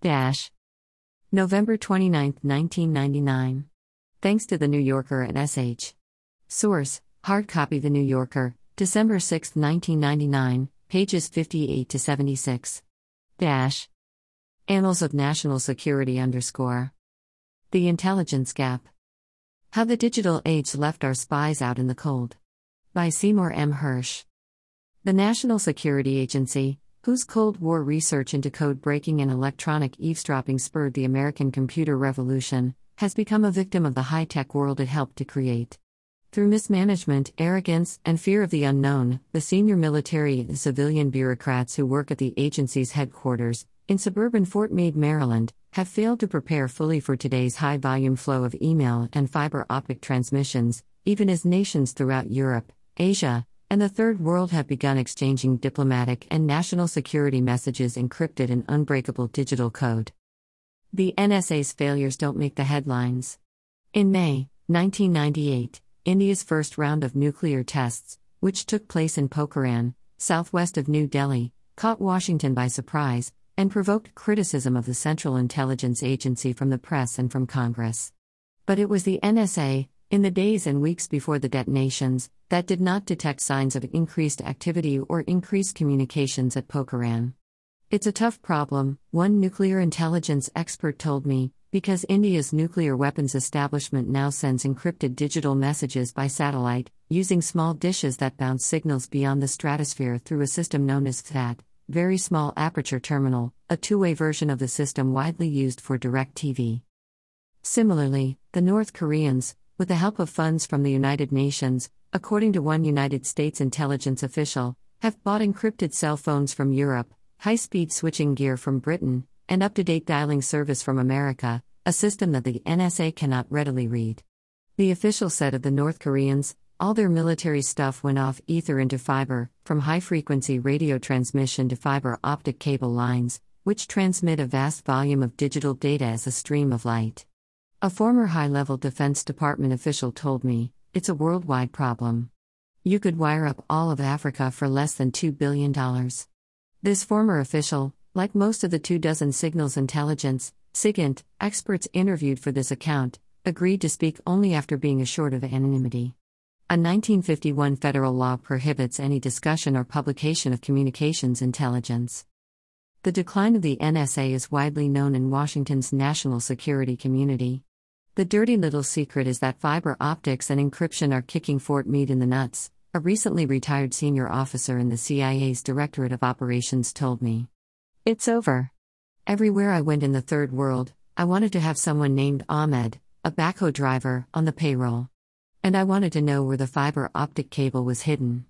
Dash. November 29, 1999. Thanks to The New Yorker and SH. Source Hard copy The New Yorker, December 6, 1999, pages 58 to 76. Dash. Annals of National Security underscore. The Intelligence Gap. How the Digital Age Left Our Spies Out in the Cold. By Seymour M. Hersh. The National Security Agency, whose Cold War research into code breaking and electronic eavesdropping spurred the American computer revolution, has become a victim of the high tech world it helped to create. Through mismanagement, arrogance, and fear of the unknown, the senior military and civilian bureaucrats who work at the agency's headquarters, in suburban Fort Meade, Maryland, have failed to prepare fully for today's high volume flow of email and fiber optic transmissions, even as nations throughout Europe, Asia, and the Third World have begun exchanging diplomatic and national security messages encrypted in unbreakable digital code. The NSA's failures don't make the headlines. In May 1998, India's first round of nuclear tests, which took place in Pokhran, southwest of New Delhi, caught Washington by surprise and provoked criticism of the Central Intelligence Agency from the press and from Congress. But it was the NSA, in the days and weeks before the detonations, that did not detect signs of increased activity or increased communications at Pokhran. It's a tough problem, one nuclear intelligence expert told me, because India's nuclear weapons establishment now sends encrypted digital messages by satellite, using small dishes that bounce signals beyond the stratosphere through a system known as VSAT, Very Small Aperture Terminal, a two way version of the system widely used for DirecTV. Similarly, the North Koreans, with the help of funds from the United Nations, according to one United States intelligence official, have bought encrypted cell phones from Europe, high speed switching gear from Britain, and up to date dialing service from America, a system that the NSA cannot readily read. The official said of the North Koreans, all their military stuff went off ether into fiber, from high frequency radio transmission to fiber optic cable lines, which transmit a vast volume of digital data as a stream of light. A former high level Defense Department official told me, it's a worldwide problem. You could wire up all of Africa for less than $2 billion. This former official, like most of the two dozen signals intelligence, SIGINT, experts interviewed for this account, agreed to speak only after being assured of anonymity. A 1951 federal law prohibits any discussion or publication of communications intelligence. The decline of the NSA is widely known in Washington's national security community. The dirty little secret is that fiber optics and encryption are kicking Fort Meade in the nuts, a recently retired senior officer in the CIA's Directorate of Operations told me. It's over. Everywhere I went in the third world, I wanted to have someone named Ahmed, a backhoe driver, on the payroll. And I wanted to know where the fiber optic cable was hidden.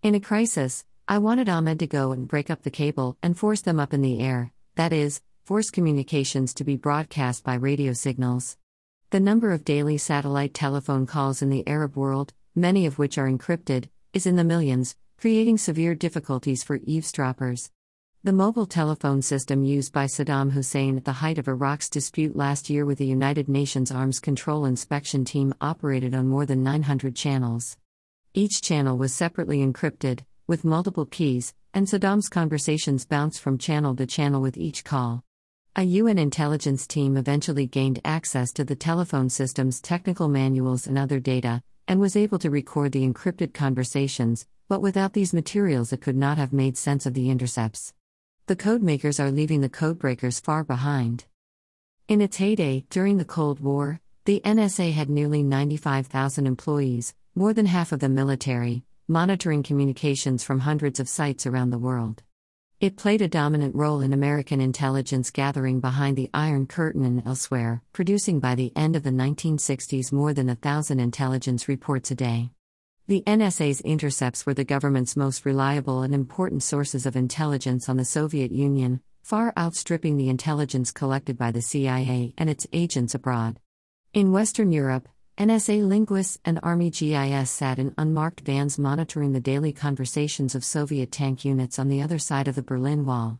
In a crisis, I wanted Ahmed to go and break up the cable and force them up in the air, that is, force communications to be broadcast by radio signals. The number of daily satellite telephone calls in the Arab world, many of which are encrypted, is in the millions, creating severe difficulties for eavesdroppers. The mobile telephone system used by Saddam Hussein at the height of Iraq's dispute last year with the United Nations Arms Control Inspection Team operated on more than 900 channels. Each channel was separately encrypted, with multiple keys, and Saddam's conversations bounced from channel to channel with each call. A UN intelligence team eventually gained access to the telephone system's technical manuals and other data, and was able to record the encrypted conversations, but without these materials, it could not have made sense of the intercepts. The codemakers are leaving the codebreakers far behind. In its heyday, during the Cold War, the NSA had nearly 95,000 employees, more than half of them military, monitoring communications from hundreds of sites around the world. It played a dominant role in American intelligence gathering behind the Iron Curtain and elsewhere, producing by the end of the 1960s more than a thousand intelligence reports a day. The NSA's intercepts were the government's most reliable and important sources of intelligence on the Soviet Union, far outstripping the intelligence collected by the CIA and its agents abroad. In Western Europe, NSA linguists and Army GIS sat in unmarked vans monitoring the daily conversations of Soviet tank units on the other side of the Berlin Wall.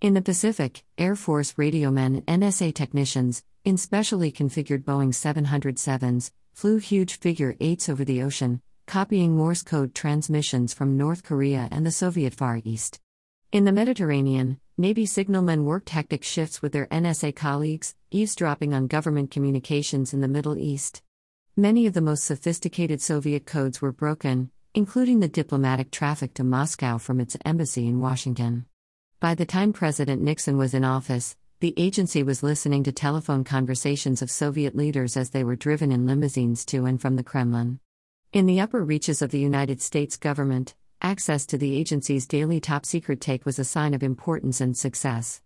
In the Pacific, Air Force radiomen and NSA technicians, in specially configured Boeing 707s, flew huge figure eights over the ocean, copying Morse code transmissions from North Korea and the Soviet Far East. In the Mediterranean, Navy signalmen worked hectic shifts with their NSA colleagues, eavesdropping on government communications in the Middle East. Many of the most sophisticated Soviet codes were broken, including the diplomatic traffic to Moscow from its embassy in Washington. By the time President Nixon was in office, the agency was listening to telephone conversations of Soviet leaders as they were driven in limousines to and from the Kremlin. In the upper reaches of the United States government, access to the agency's daily top secret take was a sign of importance and success.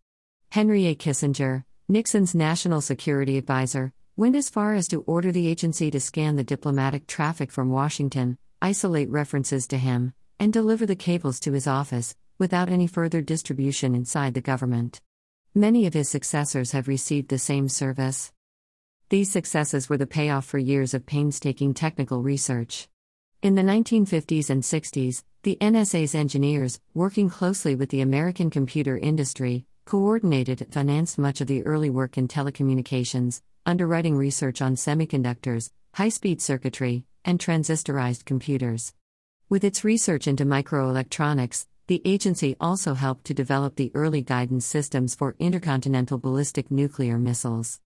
Henry A. Kissinger, Nixon's national security advisor, went as far as to order the agency to scan the diplomatic traffic from Washington, isolate references to him, and deliver the cables to his office, without any further distribution inside the government. Many of his successors have received the same service. These successes were the payoff for years of painstaking technical research. In the 1950s and 60s, the NSA's engineers, working closely with the American computer industry, coordinated and financed much of the early work in telecommunications, underwriting research on semiconductors, high speed circuitry, and transistorized computers. With its research into microelectronics, the agency also helped to develop the early guidance systems for intercontinental ballistic nuclear missiles.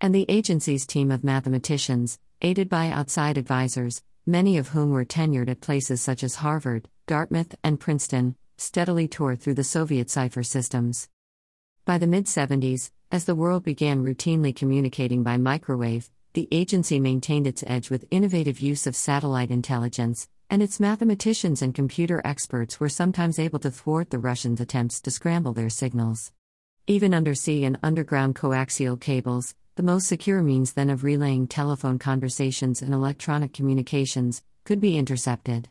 And the agency's team of mathematicians, aided by outside advisors, many of whom were tenured at places such as Harvard, Dartmouth, and Princeton, steadily tore through the Soviet cipher systems. By the mid 70s, as the world began routinely communicating by microwave, the agency maintained its edge with innovative use of satellite intelligence, and its mathematicians and computer experts were sometimes able to thwart the Russians' attempts to scramble their signals. Even undersea and underground coaxial cables, the most secure means then of relaying telephone conversations and electronic communications, could be intercepted.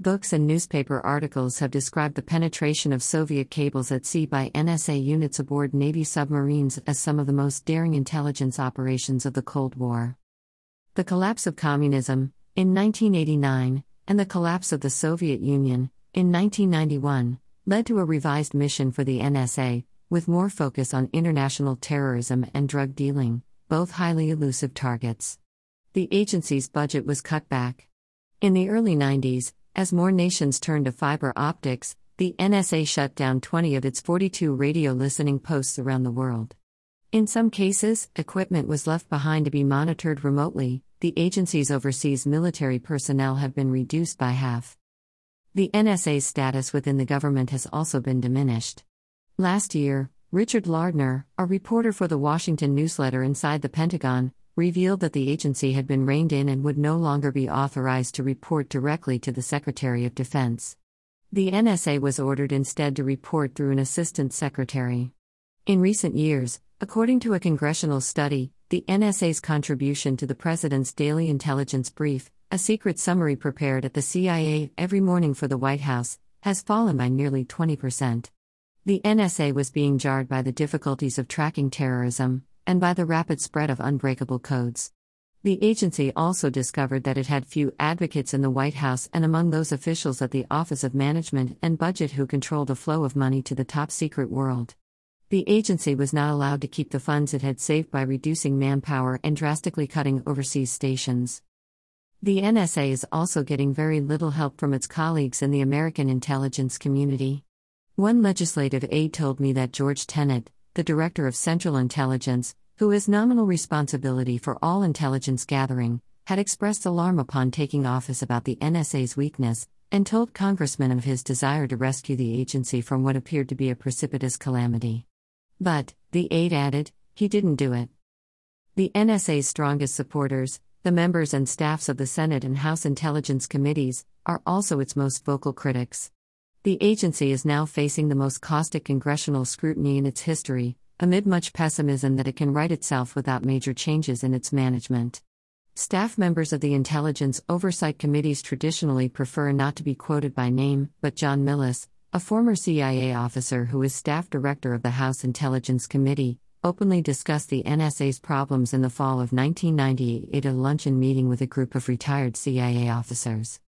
Books and newspaper articles have described the penetration of Soviet cables at sea by NSA units aboard Navy submarines as some of the most daring intelligence operations of the Cold War. The collapse of communism, in 1989, and the collapse of the Soviet Union, in 1991, led to a revised mission for the NSA, with more focus on international terrorism and drug dealing, both highly elusive targets. The agency's budget was cut back. In the early 90s, as more nations turn to fiber optics, the NSA shut down 20 of its 42 radio listening posts around the world. In some cases, equipment was left behind to be monitored remotely, the agency's overseas military personnel have been reduced by half. The NSA's status within the government has also been diminished. Last year, Richard Lardner, a reporter for the Washington newsletter Inside the Pentagon, revealed that the agency had been reined in and would no longer be authorized to report directly to the Secretary of Defense. The NSA was ordered instead to report through an assistant secretary. In recent years, according to a congressional study, the NSA's contribution to the President's daily intelligence brief, a secret summary prepared at the CIA every morning for the White House, has fallen by nearly 20%. The NSA was being jarred by the difficulties of tracking terrorism, and by the rapid spread of unbreakable codes. The agency also discovered that it had few advocates in the White House and among those officials at the Office of Management and Budget who control the flow of money to the top secret world. The agency was not allowed to keep the funds it had saved by reducing manpower and drastically cutting overseas stations. The NSA is also getting very little help from its colleagues in the American intelligence community. One legislative aide told me that George Tenet, the director of Central Intelligence, who has nominal responsibility for all intelligence gathering, had expressed alarm upon taking office about the NSA's weakness, and told congressmen of his desire to rescue the agency from what appeared to be a precipitous calamity. But, the aide added, he didn't do it. The NSA's strongest supporters, the members and staffs of the Senate and House Intelligence Committees, are also its most vocal critics. The agency is now facing the most caustic congressional scrutiny in its history, amid much pessimism that it can right itself without major changes in its management. Staff members of the Intelligence Oversight Committees traditionally prefer not to be quoted by name, but John Millis, a former CIA officer who is staff director of the House Intelligence Committee, openly discussed the NSA's problems in the fall of 1998 at a luncheon meeting with a group of retired CIA officers.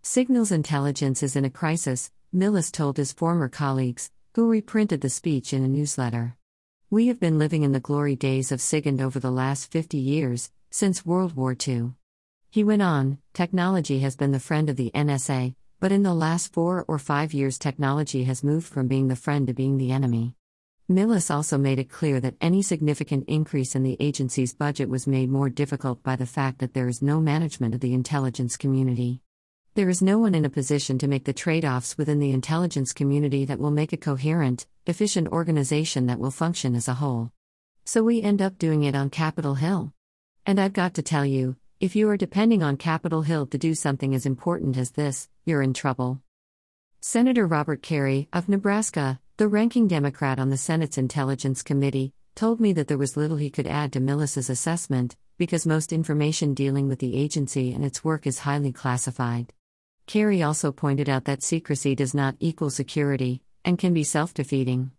Signals intelligence is in a crisis, Millis told his former colleagues, who reprinted the speech in a newsletter. We have been living in the glory days of SIGINT over the last 50 years, since World War II. He went on technology has been the friend of the NSA, but in the last four or five years, technology has moved from being the friend to being the enemy. Millis also made it clear that any significant increase in the agency's budget was made more difficult by the fact that there is no management of the intelligence community. There is no one in a position to make the trade offs within the intelligence community that will make a coherent, efficient organization that will function as a whole. So we end up doing it on Capitol Hill. And I've got to tell you, if you are depending on Capitol Hill to do something as important as this, you're in trouble. Senator Robert Kerrey, of Nebraska, the ranking Democrat on the Senate's Intelligence Committee, told me that there was little he could add to Millis's assessment, because most information dealing with the agency and its work is highly classified. Kerrey also pointed out that secrecy does not equal security, and can be self defeating.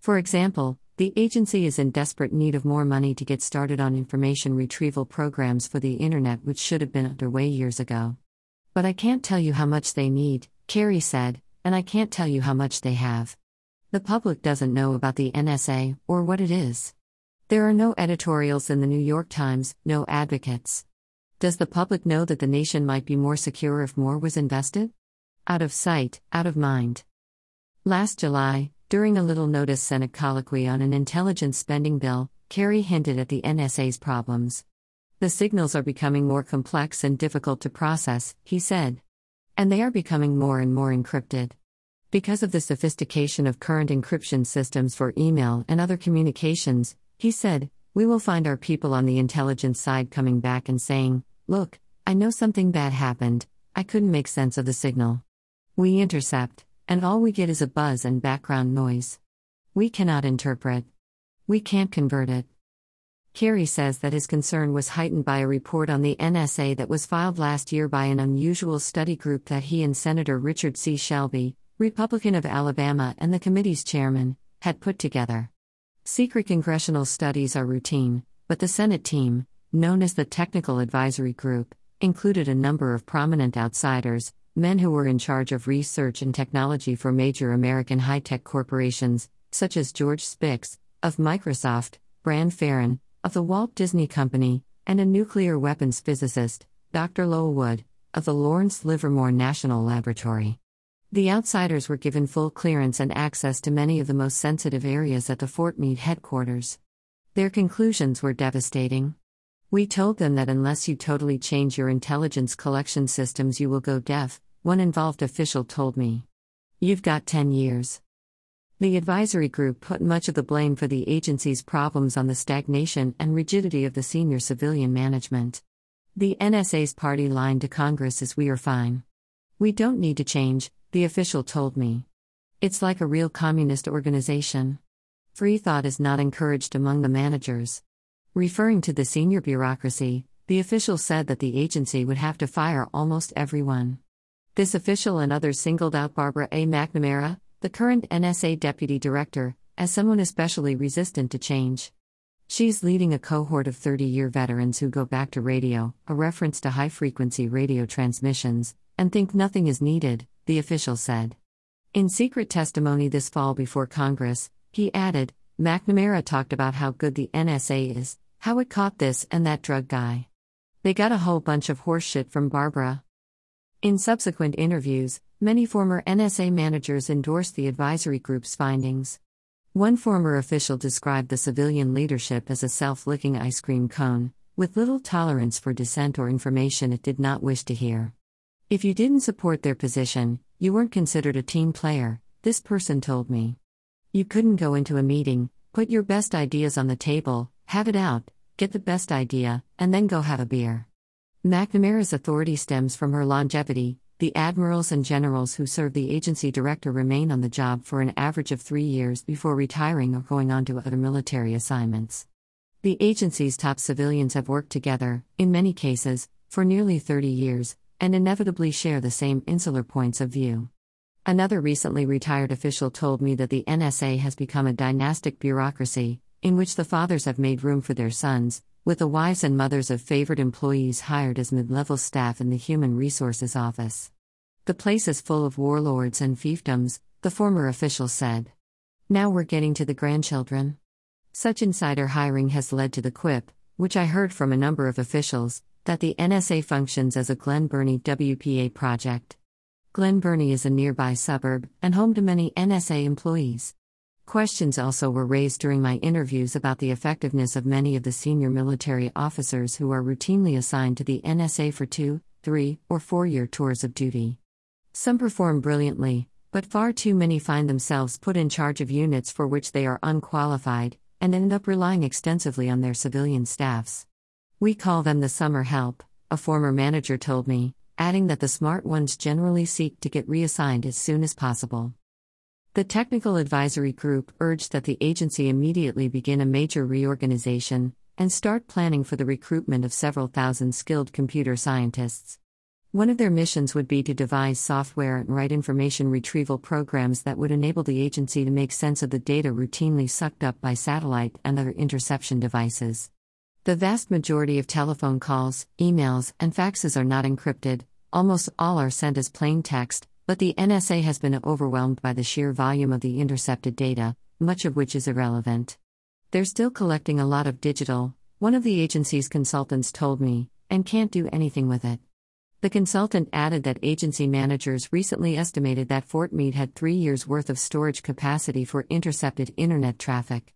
For example, the agency is in desperate need of more money to get started on information retrieval programs for the Internet, which should have been underway years ago. But I can't tell you how much they need, Kerrey said, and I can't tell you how much they have. The public doesn't know about the NSA, or what it is. There are no editorials in the New York Times, no advocates. Does the public know that the nation might be more secure if more was invested? Out of sight, out of mind. Last July, during a little notice Senate colloquy on an intelligence spending bill, Kerrey hinted at the NSA's problems. The signals are becoming more complex and difficult to process, he said. And they are becoming more and more encrypted. Because of the sophistication of current encryption systems for email and other communications, he said, we will find our people on the intelligence side coming back and saying, Look, I know something bad happened, I couldn't make sense of the signal. We intercept, and all we get is a buzz and background noise. We cannot interpret. We can't convert it. Kerrey says that his concern was heightened by a report on the NSA that was filed last year by an unusual study group that he and Senator Richard C. Shelby, Republican of Alabama and the committee's chairman, had put together. Secret congressional studies are routine, but the Senate team, known as the Technical Advisory Group, included a number of prominent outsiders, men who were in charge of research and technology for major American high tech corporations, such as George Spix, of Microsoft, Bran Ferren, of the Walt Disney Company, and a nuclear weapons physicist, Dr. Lowell Wood, of the Lawrence Livermore National Laboratory. The outsiders were given full clearance and access to many of the most sensitive areas at the Fort Meade headquarters. Their conclusions were devastating. We told them that unless you totally change your intelligence collection systems, you will go deaf, one involved official told me. You've got 10 years. The advisory group put much of the blame for the agency's problems on the stagnation and rigidity of the senior civilian management. The NSA's party line to Congress is We are fine. We don't need to change, the official told me. It's like a real communist organization. Free thought is not encouraged among the managers. Referring to the senior bureaucracy, the official said that the agency would have to fire almost everyone. This official and others singled out Barbara A. McNamara, the current NSA deputy director, as someone especially resistant to change. She's leading a cohort of 30 year veterans who go back to radio, a reference to high frequency radio transmissions, and think nothing is needed, the official said. In secret testimony this fall before Congress, he added McNamara talked about how good the NSA is, how it caught this and that drug guy. They got a whole bunch of horseshit from Barbara. In subsequent interviews, many former NSA managers endorsed the advisory group's findings. One former official described the civilian leadership as a self licking ice cream cone, with little tolerance for dissent or information it did not wish to hear. If you didn't support their position, you weren't considered a team player, this person told me. You couldn't go into a meeting, put your best ideas on the table, have it out, get the best idea, and then go have a beer. McNamara's authority stems from her longevity. The admirals and generals who serve the agency director remain on the job for an average of three years before retiring or going on to other military assignments. The agency's top civilians have worked together, in many cases, for nearly 30 years, and inevitably share the same insular points of view. Another recently retired official told me that the NSA has become a dynastic bureaucracy, in which the fathers have made room for their sons, with the wives and mothers of favored employees hired as mid level staff in the Human Resources Office. The place is full of warlords and fiefdoms, the former official said. Now we're getting to the grandchildren. Such insider hiring has led to the quip, which I heard from a number of officials, that the NSA functions as a Glen Burnie WPA project. Glen Burnie is a nearby suburb and home to many NSA employees. Questions also were raised during my interviews about the effectiveness of many of the senior military officers who are routinely assigned to the NSA for two, three, or four year tours of duty. Some perform brilliantly, but far too many find themselves put in charge of units for which they are unqualified, and end up relying extensively on their civilian staffs. We call them the summer help, a former manager told me, adding that the smart ones generally seek to get reassigned as soon as possible. The Technical Advisory Group urged that the agency immediately begin a major reorganization and start planning for the recruitment of several thousand skilled computer scientists. One of their missions would be to devise software and write information retrieval programs that would enable the agency to make sense of the data routinely sucked up by satellite and other interception devices. The vast majority of telephone calls, emails, and faxes are not encrypted, almost all are sent as plain text, but the NSA has been overwhelmed by the sheer volume of the intercepted data, much of which is irrelevant. They're still collecting a lot of digital, one of the agency's consultants told me, and can't do anything with it. The consultant added that agency managers recently estimated that Fort Meade had three years' worth of storage capacity for intercepted internet traffic.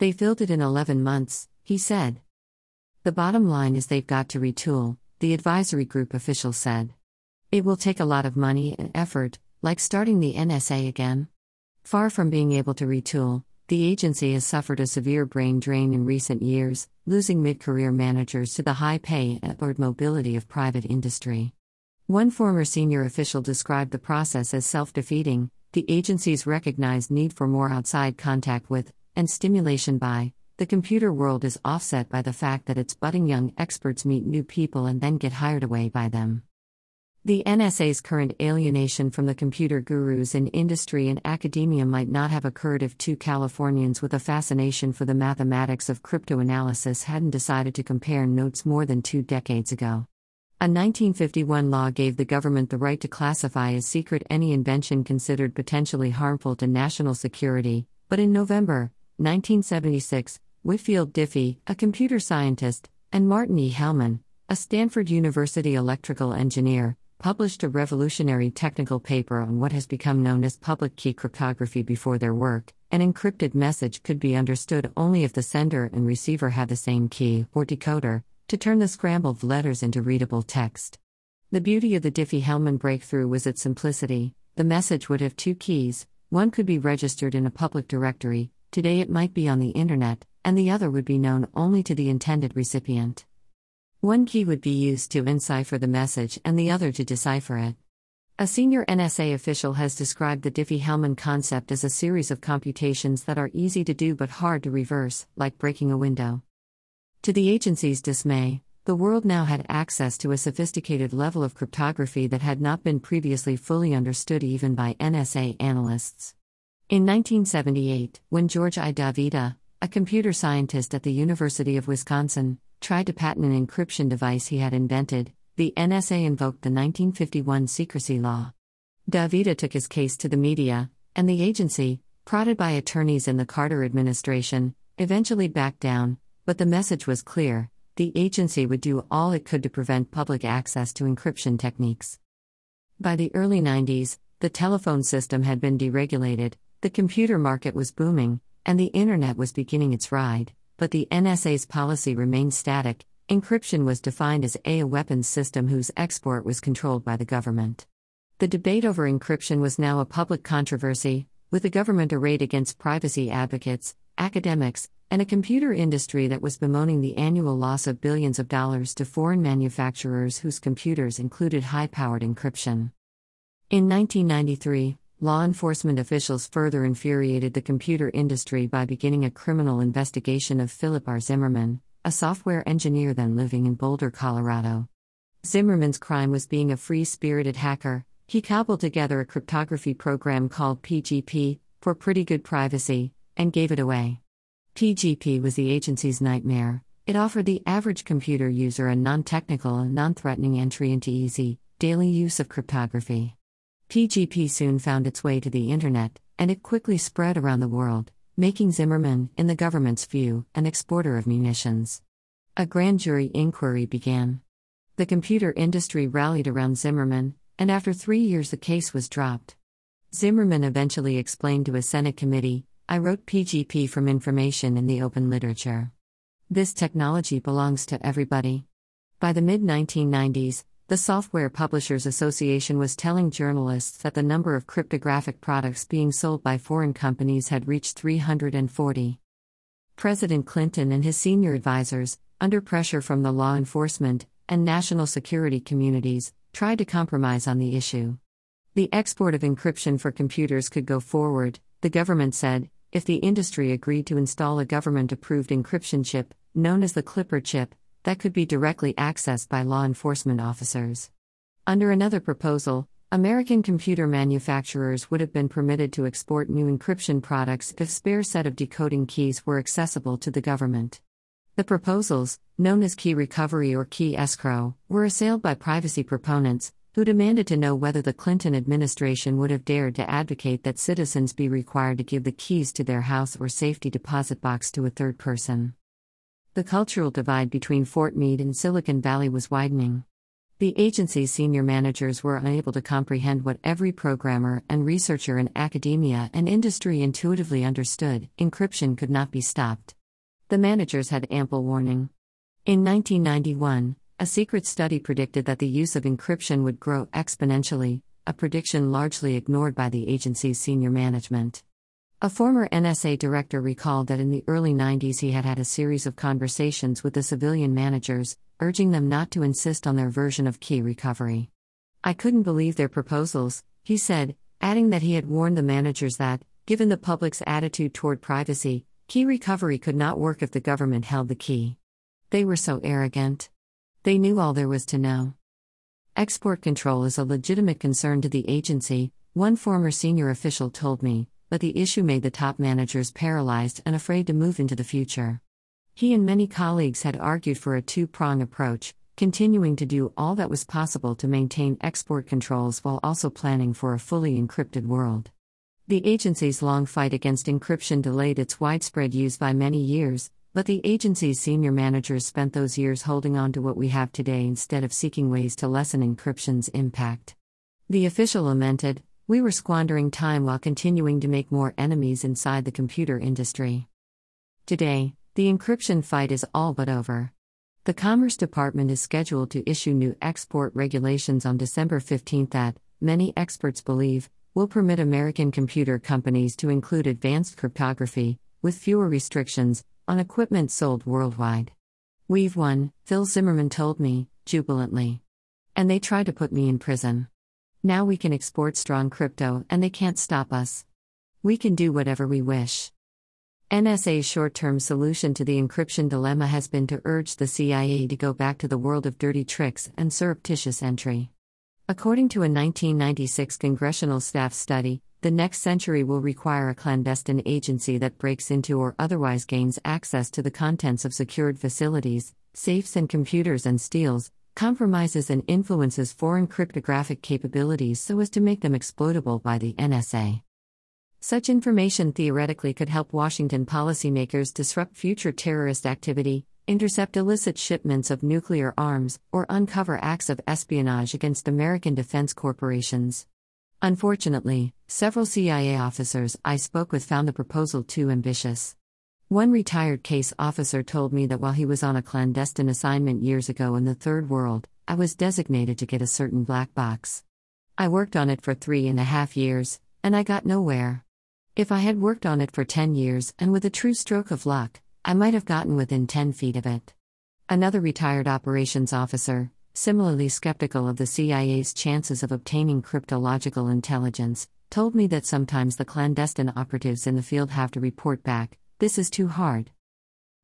They filled it in 11 months, he said. The bottom line is they've got to retool, the advisory group official said. It will take a lot of money and effort, like starting the NSA again. Far from being able to retool, the agency has suffered a severe brain drain in recent years, losing mid career managers to the high pay and upward mobility of private industry. One former senior official described the process as self defeating, the agency's recognized need for more outside contact with, and stimulation by, the computer world is offset by the fact that its budding young experts meet new people and then get hired away by them. The NSA's current alienation from the computer gurus in industry and academia might not have occurred if two Californians with a fascination for the mathematics of cryptoanalysis hadn't decided to compare notes more than two decades ago. A 1951 law gave the government the right to classify as secret any invention considered potentially harmful to national security, but in November 1976, Whitfield Diffie, a computer scientist, and Martin E. Hellman, a Stanford University electrical engineer, published a revolutionary technical paper on what has become known as public key cryptography before their work. An encrypted message could be understood only if the sender and receiver had the same key, or decoder, to turn the scrambled letters into readable text. The beauty of the Diffie Hellman breakthrough was its simplicity. The message would have two keys one could be registered in a public directory, today it might be on the internet, and the other would be known only to the intended recipient. One key would be used to encipher the message and the other to decipher it. A senior NSA official has described the Diffie Hellman concept as a series of computations that are easy to do but hard to reverse, like breaking a window. To the agency's dismay, the world now had access to a sophisticated level of cryptography that had not been previously fully understood even by NSA analysts. In 1978, when George I. Davida, a computer scientist at the University of Wisconsin, tried to patent an encryption device he had invented, the NSA invoked the 1951 secrecy law. Davida took his case to the media, and the agency, prodded by attorneys in the Carter administration, eventually backed down, but the message was clear the agency would do all it could to prevent public access to encryption techniques. By the early 90s, the telephone system had been deregulated, the computer market was booming, and the internet was beginning its ride but the NSA's policy remained static. Encryption was defined as a, weapons system whose export was controlled by the government. The debate over encryption was now a public controversy, with the government arrayed against privacy advocates, academics, and a computer industry that was bemoaning the annual loss of billions of dollars to foreign manufacturers whose computers included high powered encryption. In 1993, law enforcement officials further infuriated the computer industry by beginning a criminal investigation of Philip R. Zimmermann, a software engineer then living in Boulder, Colorado. Zimmermann's crime was being a free spirited hacker. He cobbled together a cryptography program called PGP, for pretty good privacy, and gave it away. PGP was the agency's nightmare. It offered the average computer user a non technical and non threatening entry into easy, daily use of cryptography. PGP soon found its way to the internet, and it quickly spread around the world, making Zimmermann, in the government's view, an exporter of munitions. A grand jury inquiry began. The computer industry rallied around Zimmermann, and after three years the case was dropped. Zimmermann eventually explained to a Senate committee I wrote PGP from information in the open literature. This technology belongs to everybody. By the mid 1990s, the Software Publishers Association was telling journalists that the number of cryptographic products being sold by foreign companies had reached 340. President Clinton and his senior advisors, under pressure from the law enforcement and national security communities, tried to compromise on the issue. The export of encryption for computers could go forward, the government said, if the industry agreed to install a government approved encryption chip, known as the Clipper chip, that could be directly accessed by law enforcement officers. Under another proposal, American computer manufacturers would have been permitted to export new encryption products if spare set of decoding keys were accessible to the government. The proposals, known as key recovery or key escrow, were assailed by privacy proponents, who demanded to know whether the Clinton administration would have dared to advocate that citizens be required to give the keys to their house or safety deposit box to a third person. The cultural divide between Fort Meade and Silicon Valley was widening. The agency's senior managers were unable to comprehend what every programmer and researcher in academia and industry intuitively understood encryption could not be stopped. The managers had ample warning. In 1991, a secret study predicted that the use of encryption would grow exponentially, a prediction largely ignored by the agency's senior management. A former NSA director recalled that in the early 90s he had had a series of conversations with the civilian managers, urging them not to insist on their version of key recovery. I couldn't believe their proposals, he said, adding that he had warned the managers that, given the public's attitude toward privacy, key recovery could not work if the government held the key. They were so arrogant. They knew all there was to know. Export control is a legitimate concern to the agency, one former senior official told me, but the issue made the top managers paralyzed and afraid to move into the future. He and many colleagues had argued for a two prong approach, continuing to do all that was possible to maintain export controls while also planning for a fully encrypted world. The agency's long fight against encryption delayed its widespread use by many years, but the agency's senior managers spent those years holding on to what we have today instead of seeking ways to lessen encryption's impact. The official lamented, we were squandering time while continuing to make more enemies inside the computer industry. Today, the encryption fight is all but over. The Commerce Department is scheduled to issue new export regulations on December 15 that, many experts believe, will permit American computer companies to include advanced cryptography, with fewer restrictions, on equipment sold worldwide. We've won, Phil Zimmermann told me, jubilantly. And they tried to put me in prison. Now we can export strong crypto and they can't stop us. We can do whatever we wish. NSA's short term solution to the encryption dilemma has been to urge the CIA to go back to the world of dirty tricks and surreptitious entry. According to a 1996 congressional staff study, the next century will require a clandestine agency that breaks into or otherwise gains access to the contents of secured facilities, safes, and computers and steals, compromises and influences foreign cryptographic capabilities so as to make them exploitable by the NSA. Such information theoretically could help Washington policymakers disrupt future terrorist activity, intercept illicit shipments of nuclear arms, or uncover acts of espionage against American defense corporations. Unfortunately, several CIA officers I spoke with found the proposal too ambitious. One retired case officer told me that while he was on a clandestine assignment years ago in the Third World, I was designated to get a certain black box. I worked on it for three and a half years, and I got nowhere. If I had worked on it for 10 years and with a true stroke of luck, I might have gotten within 10 feet of it. Another retired operations officer, similarly skeptical of the CIA's chances of obtaining cryptological intelligence, told me that sometimes the clandestine operatives in the field have to report back, this is too hard.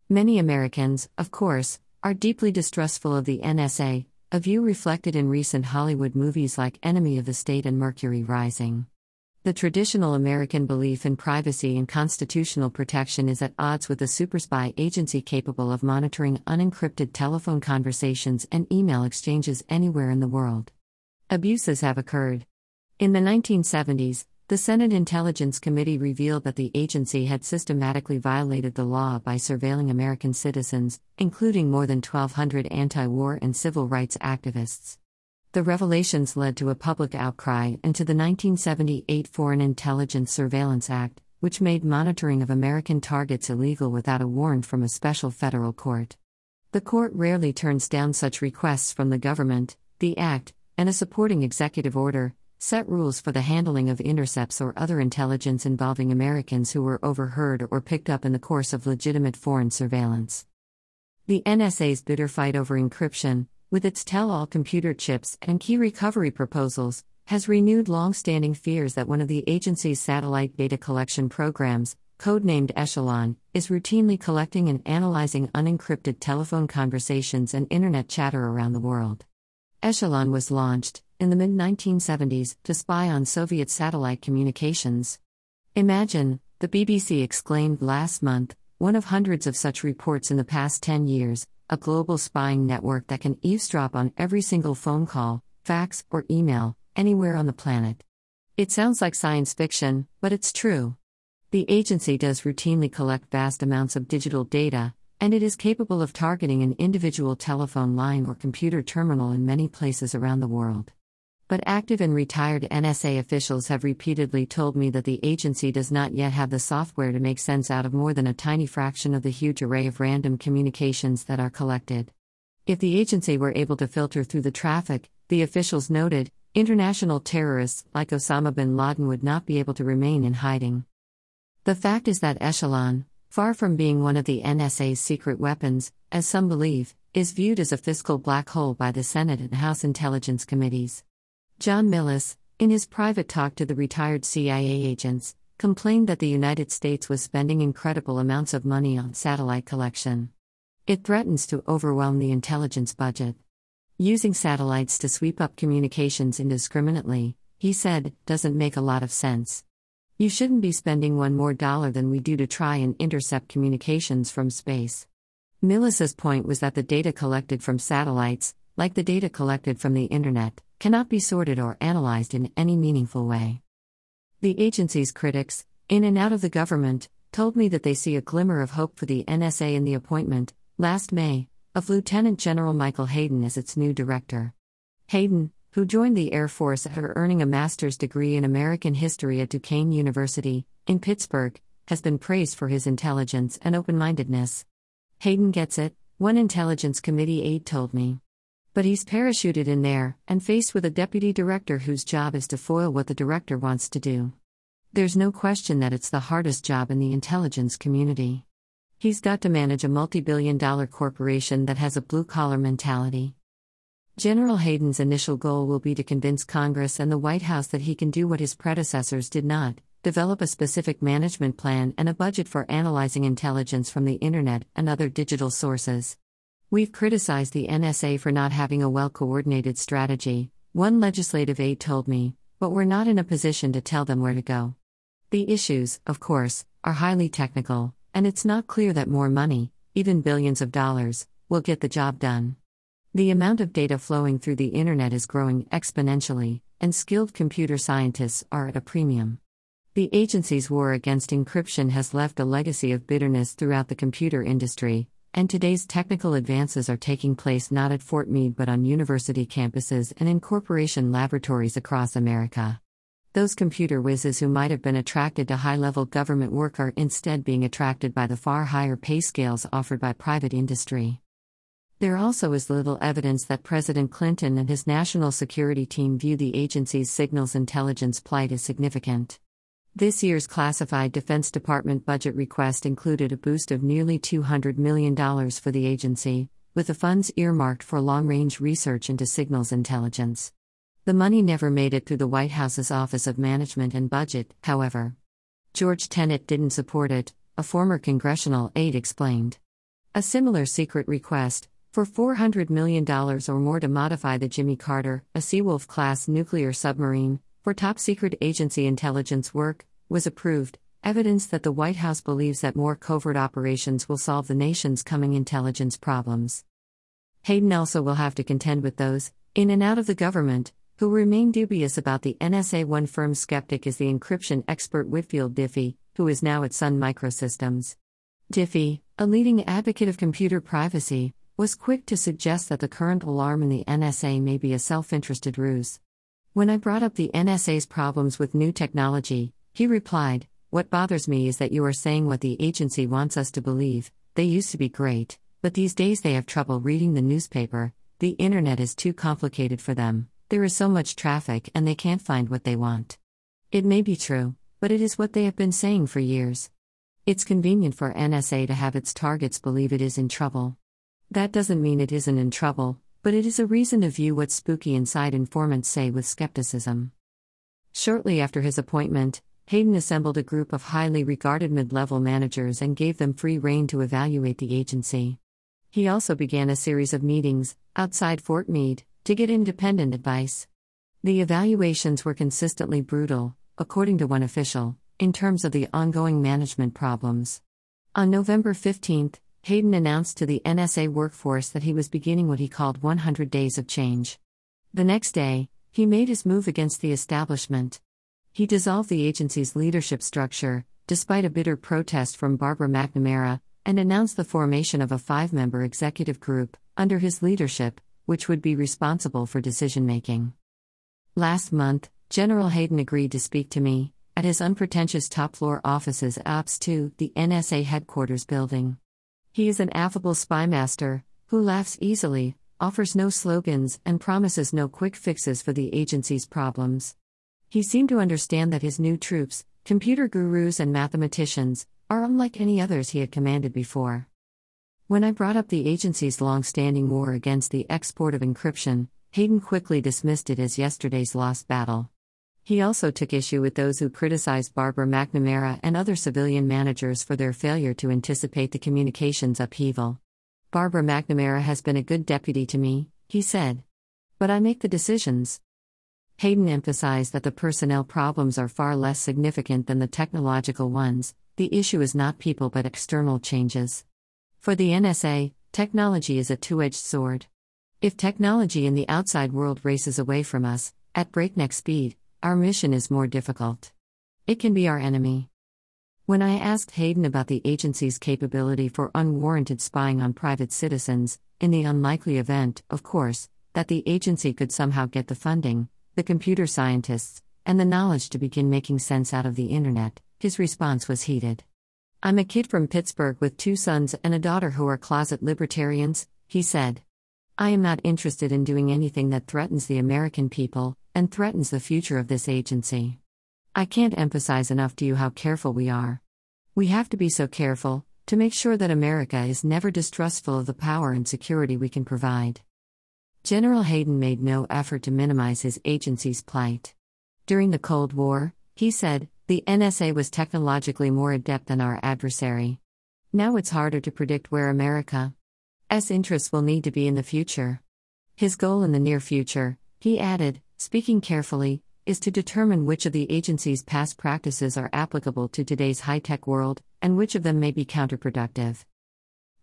Many Americans, of course, are deeply distrustful of the NSA, a view reflected in recent Hollywood movies like Enemy of the State and Mercury Rising. The traditional American belief in privacy and constitutional protection is at odds with a superspy agency capable of monitoring unencrypted telephone conversations and email exchanges anywhere in the world. Abuses have occurred. In the 1970s, the Senate Intelligence Committee revealed that the agency had systematically violated the law by surveilling American citizens, including more than 1,200 anti war and civil rights activists. The revelations led to a public outcry and to the 1978 Foreign Intelligence Surveillance Act, which made monitoring of American targets illegal without a warrant from a special federal court. The court rarely turns down such requests from the government. The Act, and a supporting executive order, set rules for the handling of intercepts or other intelligence involving Americans who were overheard or picked up in the course of legitimate foreign surveillance. The NSA's bitter fight over encryption, with its tell all computer chips and key recovery proposals, has renewed long standing fears that one of the agency's satellite data collection programs, codenamed Echelon, is routinely collecting and analyzing unencrypted telephone conversations and internet chatter around the world. Echelon was launched, in the mid 1970s, to spy on Soviet satellite communications. Imagine, the BBC exclaimed last month, one of hundreds of such reports in the past 10 years, a global spying network that can eavesdrop on every single phone call, fax, or email, anywhere on the planet. It sounds like science fiction, but it's true. The agency does routinely collect vast amounts of digital data, and it is capable of targeting an individual telephone line or computer terminal in many places around the world. But active and retired NSA officials have repeatedly told me that the agency does not yet have the software to make sense out of more than a tiny fraction of the huge array of random communications that are collected. If the agency were able to filter through the traffic, the officials noted, international terrorists like Osama bin Laden would not be able to remain in hiding. The fact is that Echelon, far from being one of the NSA's secret weapons, as some believe, is viewed as a fiscal black hole by the Senate and House Intelligence Committees. John Millis, in his private talk to the retired CIA agents, complained that the United States was spending incredible amounts of money on satellite collection. It threatens to overwhelm the intelligence budget. Using satellites to sweep up communications indiscriminately, he said, doesn't make a lot of sense. You shouldn't be spending one more dollar than we do to try and intercept communications from space. Millis's point was that the data collected from satellites, like the data collected from the Internet, cannot be sorted or analyzed in any meaningful way. The agency's critics, in and out of the government, told me that they see a glimmer of hope for the NSA in the appointment, last May, of Lieutenant General Michael Hayden as its new director. Hayden, who joined the Air Force after earning a master's degree in American history at Duquesne University, in Pittsburgh, has been praised for his intelligence and open mindedness. Hayden gets it, one intelligence committee aide told me. But he's parachuted in there, and faced with a deputy director whose job is to foil what the director wants to do. There's no question that it's the hardest job in the intelligence community. He's got to manage a multi billion dollar corporation that has a blue collar mentality. General Hayden's initial goal will be to convince Congress and the White House that he can do what his predecessors did not develop a specific management plan and a budget for analyzing intelligence from the Internet and other digital sources. We've criticized the NSA for not having a well coordinated strategy, one legislative aide told me, but we're not in a position to tell them where to go. The issues, of course, are highly technical, and it's not clear that more money, even billions of dollars, will get the job done. The amount of data flowing through the internet is growing exponentially, and skilled computer scientists are at a premium. The agency's war against encryption has left a legacy of bitterness throughout the computer industry, and today's technical advances are taking place not at Fort Meade but on university campuses and in corporation laboratories across America. Those computer whizzes who might have been attracted to high level government work are instead being attracted by the far higher pay scales offered by private industry. There also is little evidence that President Clinton and his national security team view the agency's signals intelligence plight as significant. This year's classified Defense Department budget request included a boost of nearly $200 million for the agency, with the funds earmarked for long range research into signals intelligence. The money never made it through the White House's Office of Management and Budget, however. George Tenet didn't support it, a former congressional aide explained. A similar secret request, for $400 million or more to modify the Jimmy Carter, a Seawolf class nuclear submarine, for top secret agency intelligence work, was approved, evidence that the White House believes that more covert operations will solve the nation's coming intelligence problems. Hayden also will have to contend with those, in and out of the government, who remain dubious about the NSA. One firm skeptic is the encryption expert Whitfield Diffie, who is now at Sun Microsystems. Diffie, a leading advocate of computer privacy, was quick to suggest that the current alarm in the NSA may be a self interested ruse. When I brought up the NSA's problems with new technology, he replied, What bothers me is that you are saying what the agency wants us to believe. They used to be great, but these days they have trouble reading the newspaper. The internet is too complicated for them. There is so much traffic and they can't find what they want. It may be true, but it is what they have been saying for years. It's convenient for NSA to have its targets believe it is in trouble. That doesn't mean it isn't in trouble, but it is a reason to view what spooky inside informants say with skepticism. Shortly after his appointment, Hayden assembled a group of highly regarded mid level managers and gave them free rein to evaluate the agency. He also began a series of meetings, outside Fort Meade, to get independent advice. The evaluations were consistently brutal, according to one official, in terms of the ongoing management problems. On November 15, Hayden announced to the NSA workforce that he was beginning what he called 100 Days of Change. The next day, he made his move against the establishment. He dissolved the agency's leadership structure, despite a bitter protest from Barbara McNamara, and announced the formation of a five member executive group, under his leadership, which would be responsible for decision making. Last month, General Hayden agreed to speak to me, at his unpretentious top floor offices Ops 2, the NSA headquarters building. He is an affable spymaster, who laughs easily, offers no slogans, and promises no quick fixes for the agency's problems. He seemed to understand that his new troops, computer gurus and mathematicians, are unlike any others he had commanded before. When I brought up the agency's long standing war against the export of encryption, Hayden quickly dismissed it as yesterday's lost battle. He also took issue with those who criticized Barbara McNamara and other civilian managers for their failure to anticipate the communications upheaval. Barbara McNamara has been a good deputy to me, he said. But I make the decisions. Hayden emphasized that the personnel problems are far less significant than the technological ones, the issue is not people but external changes. For the NSA, technology is a two edged sword. If technology in the outside world races away from us, at breakneck speed, our mission is more difficult. It can be our enemy. When I asked Hayden about the agency's capability for unwarranted spying on private citizens, in the unlikely event, of course, that the agency could somehow get the funding, the computer scientists, and the knowledge to begin making sense out of the internet, his response was heated. I'm a kid from Pittsburgh with two sons and a daughter who are closet libertarians, he said. I am not interested in doing anything that threatens the American people, and threatens the future of this agency. I can't emphasize enough to you how careful we are. We have to be so careful to make sure that America is never distrustful of the power and security we can provide. General Hayden made no effort to minimize his agency's plight. During the Cold War, he said, the NSA was technologically more adept than our adversary. Now it's harder to predict where America S interests will need to be in the future. His goal in the near future, he added, speaking carefully, is to determine which of the agency's past practices are applicable to today's high tech world, and which of them may be counterproductive.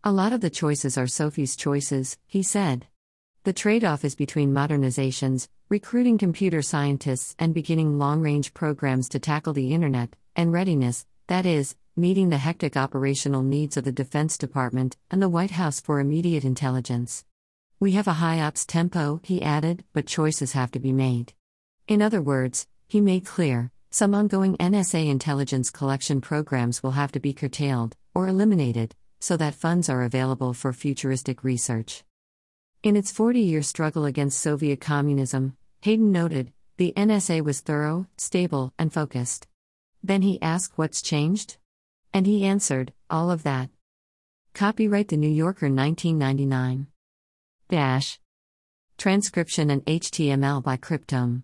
A lot of the choices are Sophie's choices, he said. The trade off is between modernizations, recruiting computer scientists, and beginning long range programs to tackle the internet, and readiness, that is, meeting the hectic operational needs of the Defense Department and the White House for immediate intelligence. We have a high ops tempo, he added, but choices have to be made. In other words, he made clear some ongoing NSA intelligence collection programs will have to be curtailed or eliminated so that funds are available for futuristic research. In its 40 year struggle against Soviet communism, Hayden noted, the NSA was thorough, stable, and focused. Then he asked what's changed? And he answered, All of that. Copyright The New Yorker 1999. Dash. Transcription and HTML by Cryptome.